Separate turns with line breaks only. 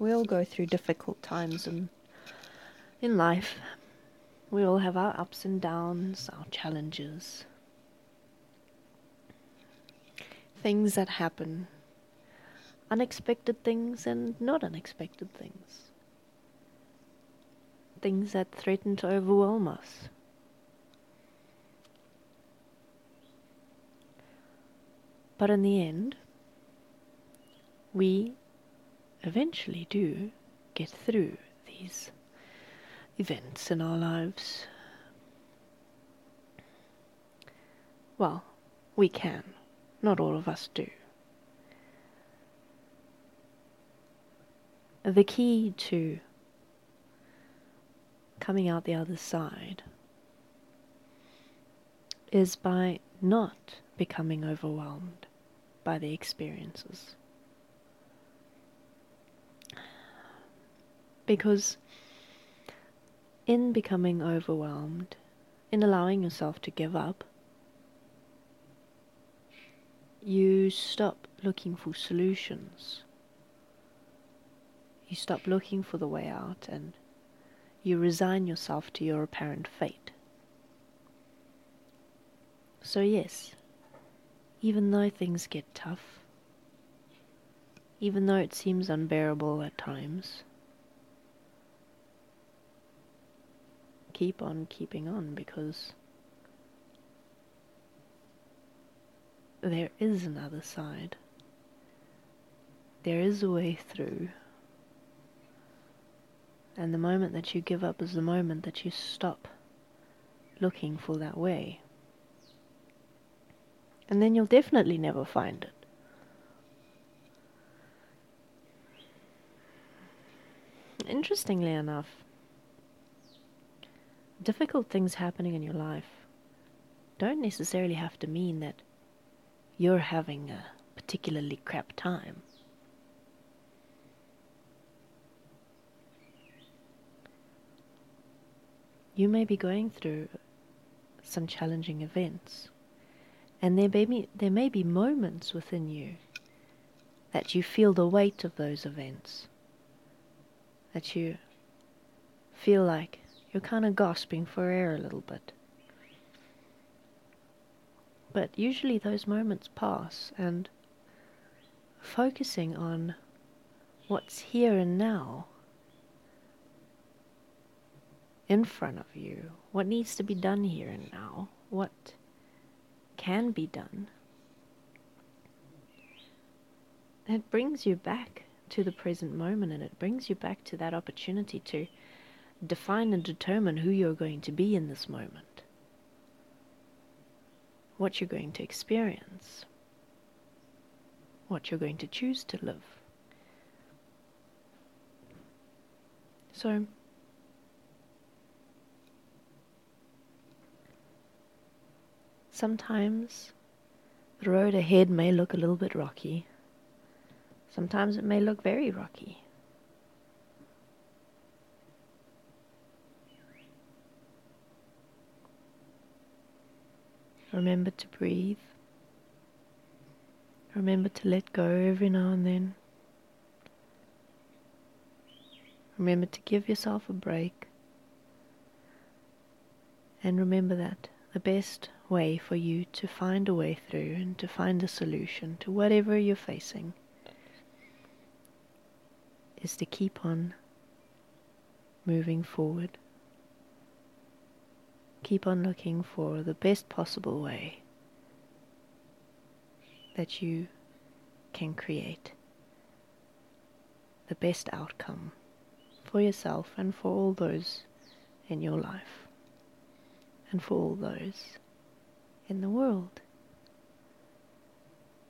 We all go through difficult times in, in life. We all have our ups and downs, our challenges, things that happen, unexpected things and not unexpected things, things that threaten to overwhelm us. But in the end, we eventually do get through these events in our lives. Well, we can. Not all of us do. The key to coming out the other side is by not becoming overwhelmed by the experiences. Because in becoming overwhelmed, in allowing yourself to give up, you stop looking for solutions. You stop looking for the way out and you resign yourself to your apparent fate. So, yes, even though things get tough, even though it seems unbearable at times, keep on keeping on because there is another side. There is a way through. And the moment that you give up is the moment that you stop looking for that way. And then you'll definitely never find it. Interestingly enough, difficult things happening in your life don't necessarily have to mean that you're having a particularly crap time. You may be going through some challenging events, and there may be, there may be moments within you that you feel the weight of those events, that you feel like you're kind of gasping for air a little bit. But usually those moments pass, and focusing on what's here and now in front of you, what needs to be done here and now, what can be done, it brings you back to the present moment and it brings you back to that opportunity to define and determine who you're going to be in this moment, what you're going to experience, what you're going to choose to live. So, sometimes the road ahead may look a little bit rocky. Sometimes it may look very rocky. Remember to breathe. Remember to let go every now and then. Remember to give yourself a break. And remember that the best way for you to find a way through and to find a solution to whatever you're facing is to keep on moving forward keep on looking for the best possible way that you can create the best outcome for yourself and for all those in your life and for all those in the world.